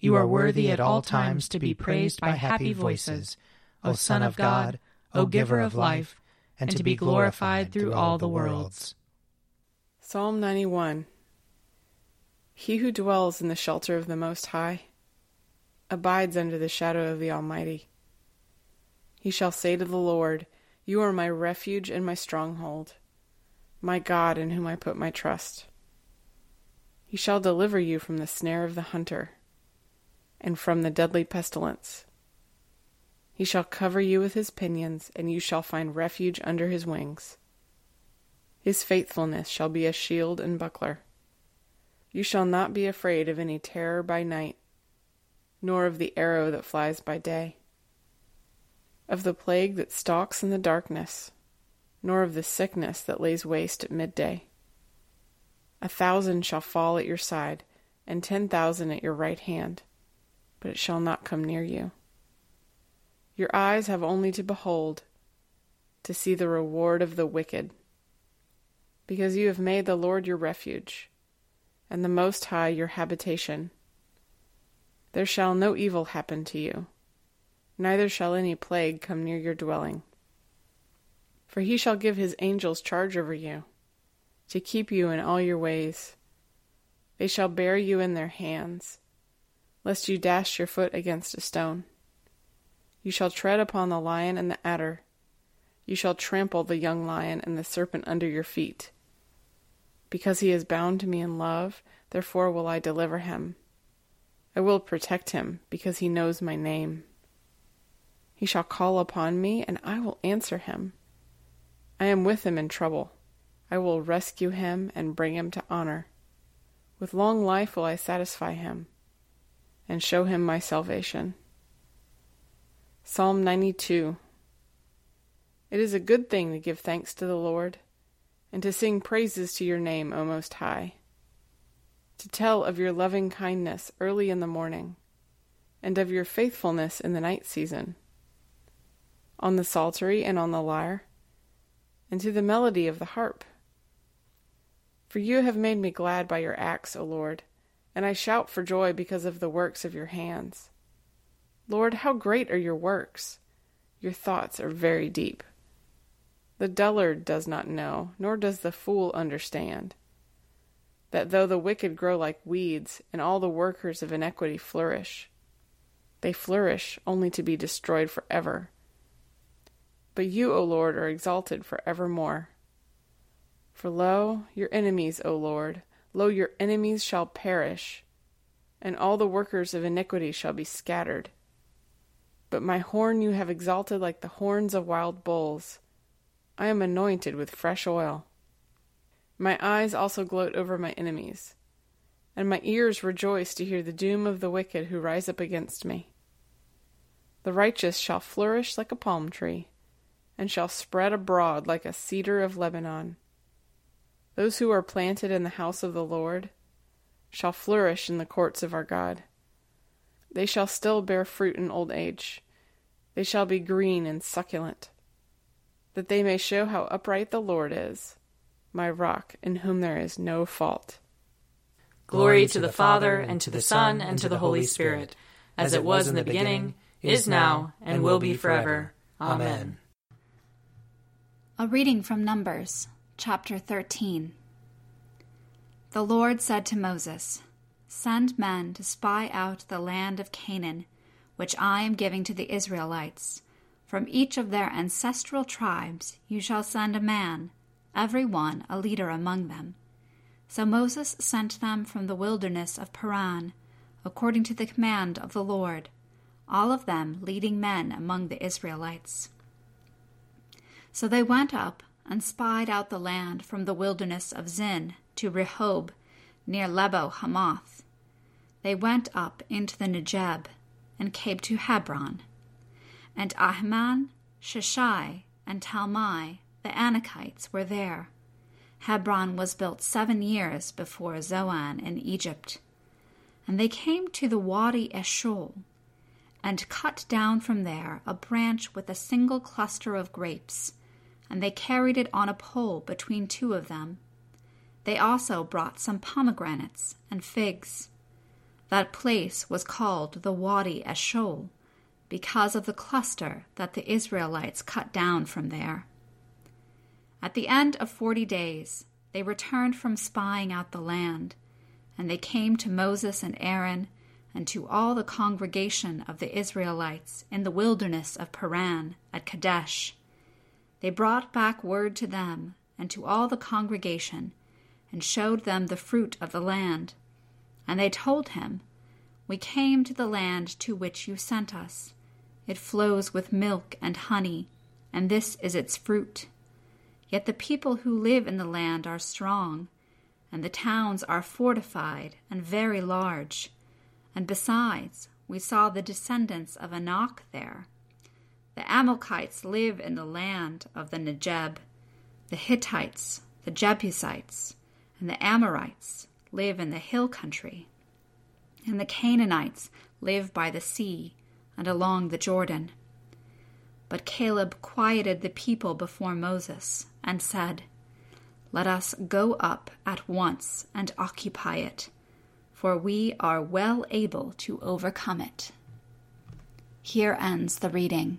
You are worthy at all times to be praised by happy voices, O Son of God, O Giver of life, and to be glorified through all the worlds. Psalm 91 He who dwells in the shelter of the Most High abides under the shadow of the Almighty. He shall say to the Lord, You are my refuge and my stronghold, my God in whom I put my trust. He shall deliver you from the snare of the hunter and from the deadly pestilence. He shall cover you with his pinions, and you shall find refuge under his wings. His faithfulness shall be a shield and buckler. You shall not be afraid of any terror by night, nor of the arrow that flies by day, of the plague that stalks in the darkness, nor of the sickness that lays waste at midday. A thousand shall fall at your side, and ten thousand at your right hand but it shall not come near you. Your eyes have only to behold, to see the reward of the wicked, because you have made the Lord your refuge, and the Most High your habitation. There shall no evil happen to you, neither shall any plague come near your dwelling. For he shall give his angels charge over you, to keep you in all your ways. They shall bear you in their hands lest you dash your foot against a stone. You shall tread upon the lion and the adder. You shall trample the young lion and the serpent under your feet. Because he is bound to me in love, therefore will I deliver him. I will protect him, because he knows my name. He shall call upon me, and I will answer him. I am with him in trouble. I will rescue him and bring him to honor. With long life will I satisfy him and show him my salvation. Psalm 92 It is a good thing to give thanks to the Lord, and to sing praises to your name, O Most High, to tell of your loving kindness early in the morning, and of your faithfulness in the night season, on the psaltery and on the lyre, and to the melody of the harp. For you have made me glad by your acts, O Lord and I shout for joy because of the works of your hands. Lord, how great are your works! Your thoughts are very deep. The dullard does not know, nor does the fool understand, that though the wicked grow like weeds, and all the workers of iniquity flourish, they flourish only to be destroyed forever. But you, O Lord, are exalted for evermore. For lo, your enemies, O Lord, Lo, your enemies shall perish, and all the workers of iniquity shall be scattered. But my horn you have exalted like the horns of wild bulls. I am anointed with fresh oil. My eyes also gloat over my enemies, and my ears rejoice to hear the doom of the wicked who rise up against me. The righteous shall flourish like a palm tree, and shall spread abroad like a cedar of Lebanon. Those who are planted in the house of the Lord shall flourish in the courts of our God. They shall still bear fruit in old age. They shall be green and succulent, that they may show how upright the Lord is, my rock, in whom there is no fault. Glory to the Father, and to the Son, and to the Holy Spirit, as it was in the beginning, is now, and will be forever. Amen. A reading from Numbers, chapter 13. The Lord said to Moses, Send men to spy out the land of Canaan, which I am giving to the Israelites. From each of their ancestral tribes you shall send a man, every one a leader among them. So Moses sent them from the wilderness of Paran, according to the command of the Lord, all of them leading men among the Israelites. So they went up and spied out the land from the wilderness of Zin to Rehob, near Lebo Hamath. They went up into the Negeb and came to Hebron. And Ahiman, Sheshai, and Talmai, the Anakites, were there. Hebron was built seven years before Zoan in Egypt. And they came to the Wadi Eshcol, and cut down from there a branch with a single cluster of grapes, and they carried it on a pole between two of them. They also brought some pomegranates and figs. That place was called the Wadi Eshcol, because of the cluster that the Israelites cut down from there. At the end of forty days, they returned from spying out the land, and they came to Moses and Aaron and to all the congregation of the Israelites in the wilderness of Paran at Kadesh. They brought back word to them and to all the congregation and showed them the fruit of the land. And they told him, We came to the land to which you sent us. It flows with milk and honey, and this is its fruit. Yet the people who live in the land are strong, and the towns are fortified and very large. And besides, we saw the descendants of Anak there. The Amalekites live in the land of the Negeb. The Hittites, the Jebusites, and the Amorites live in the hill country, and the Canaanites live by the sea and along the Jordan. But Caleb quieted the people before Moses and said, Let us go up at once and occupy it, for we are well able to overcome it. Here ends the reading.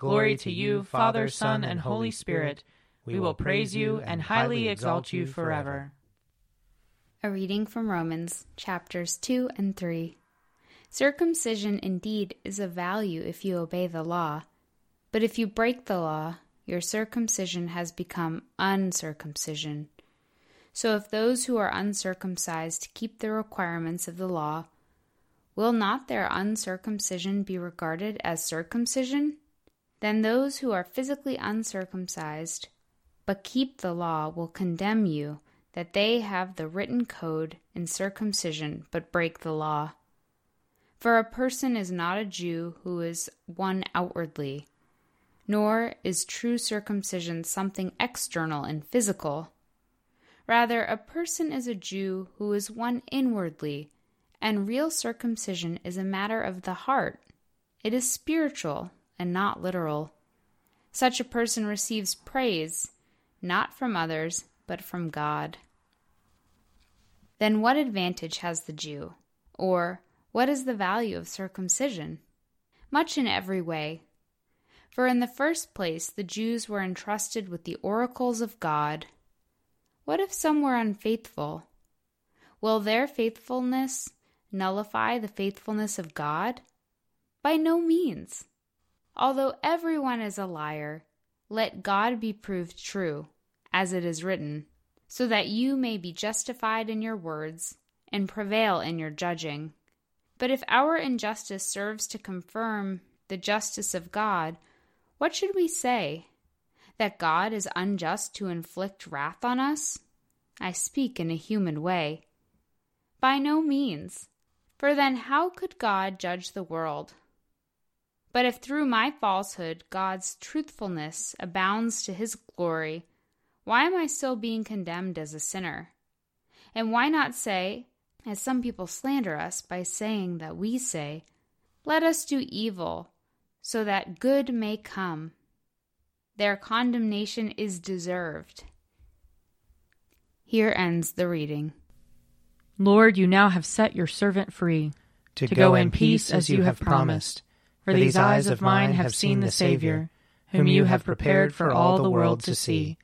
Glory to you, Father, Son, and Holy Spirit. We will praise you and highly exalt you forever. A reading from Romans chapters 2 and 3. Circumcision indeed is of value if you obey the law, but if you break the law, your circumcision has become uncircumcision. So if those who are uncircumcised keep the requirements of the law, will not their uncircumcision be regarded as circumcision? Then those who are physically uncircumcised but keep the law will condemn you that they have the written code in circumcision but break the law. For a person is not a Jew who is one outwardly, nor is true circumcision something external and physical. Rather, a person is a Jew who is one inwardly, and real circumcision is a matter of the heart. It is spiritual and not literal. Such a person receives praise not from others, but from God. Then what advantage has the Jew? Or what is the value of circumcision? Much in every way. For in the first place, the Jews were entrusted with the oracles of God. What if some were unfaithful? Will their faithfulness nullify the faithfulness of God? By no means. Although everyone is a liar, let God be proved true, as it is written, so that you may be justified in your words and prevail in your judging. But if our injustice serves to confirm the justice of God, what should we say? That God is unjust to inflict wrath on us? I speak in a human way. By no means. For then how could God judge the world? But if through my falsehood God's truthfulness abounds to his glory, why am I still being condemned as a sinner? And why not say, as some people slander us by saying that we say, Let us do evil, so that good may come? Their condemnation is deserved. Here ends the reading. Lord, you now have set your servant free to, to go, go in peace as you have promised. For these eyes of mine have seen the Savior, whom you have prepared for all the world to see,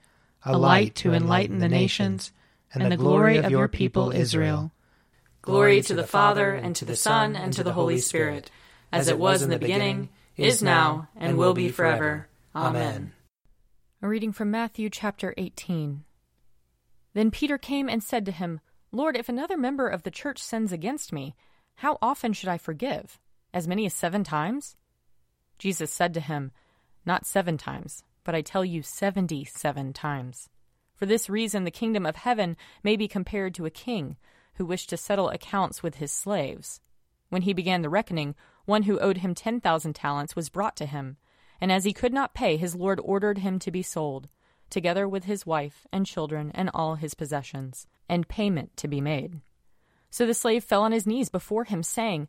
a light to enlighten the nations, and the glory of your people Israel. Glory to the Father, and to the Son, and to the Holy Spirit, as it was in the beginning, is now, and will be forever. Amen. A reading from Matthew chapter 18. Then Peter came and said to him, Lord, if another member of the church sins against me, how often should I forgive? As many as seven times? Jesus said to him, Not seven times, but I tell you seventy seven times. For this reason, the kingdom of heaven may be compared to a king who wished to settle accounts with his slaves. When he began the reckoning, one who owed him ten thousand talents was brought to him, and as he could not pay, his lord ordered him to be sold, together with his wife and children and all his possessions, and payment to be made. So the slave fell on his knees before him, saying,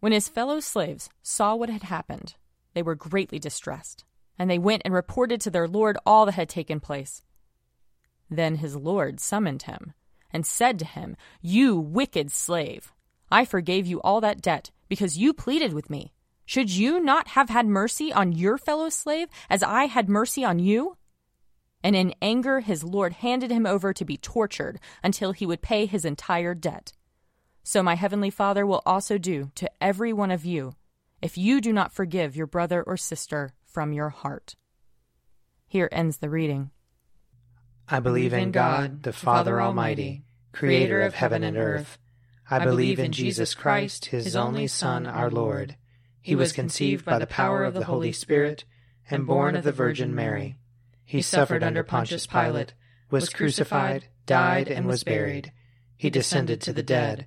When his fellow slaves saw what had happened, they were greatly distressed, and they went and reported to their lord all that had taken place. Then his lord summoned him and said to him, You wicked slave, I forgave you all that debt because you pleaded with me. Should you not have had mercy on your fellow slave as I had mercy on you? And in anger, his lord handed him over to be tortured until he would pay his entire debt. So my heavenly Father will also do to every one of you if you do not forgive your brother or sister from your heart. Here ends the reading. I believe in God, the Father Almighty, creator of heaven and earth. I believe in Jesus Christ, his only Son, our Lord. He was conceived by the power of the Holy Spirit and born of the Virgin Mary. He suffered under Pontius Pilate, was crucified, died, and was buried. He descended to the dead.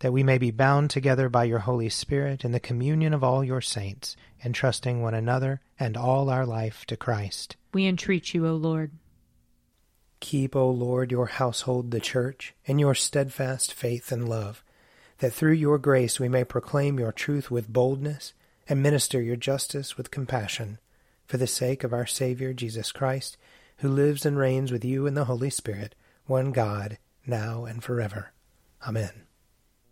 That we may be bound together by your Holy Spirit in the communion of all your saints, entrusting one another and all our life to Christ. We entreat you, O Lord. Keep, O Lord, your household, the church, in your steadfast faith and love, that through your grace we may proclaim your truth with boldness and minister your justice with compassion, for the sake of our Savior Jesus Christ who lives and reigns with you in the Holy Spirit, one God, now and forever. Amen.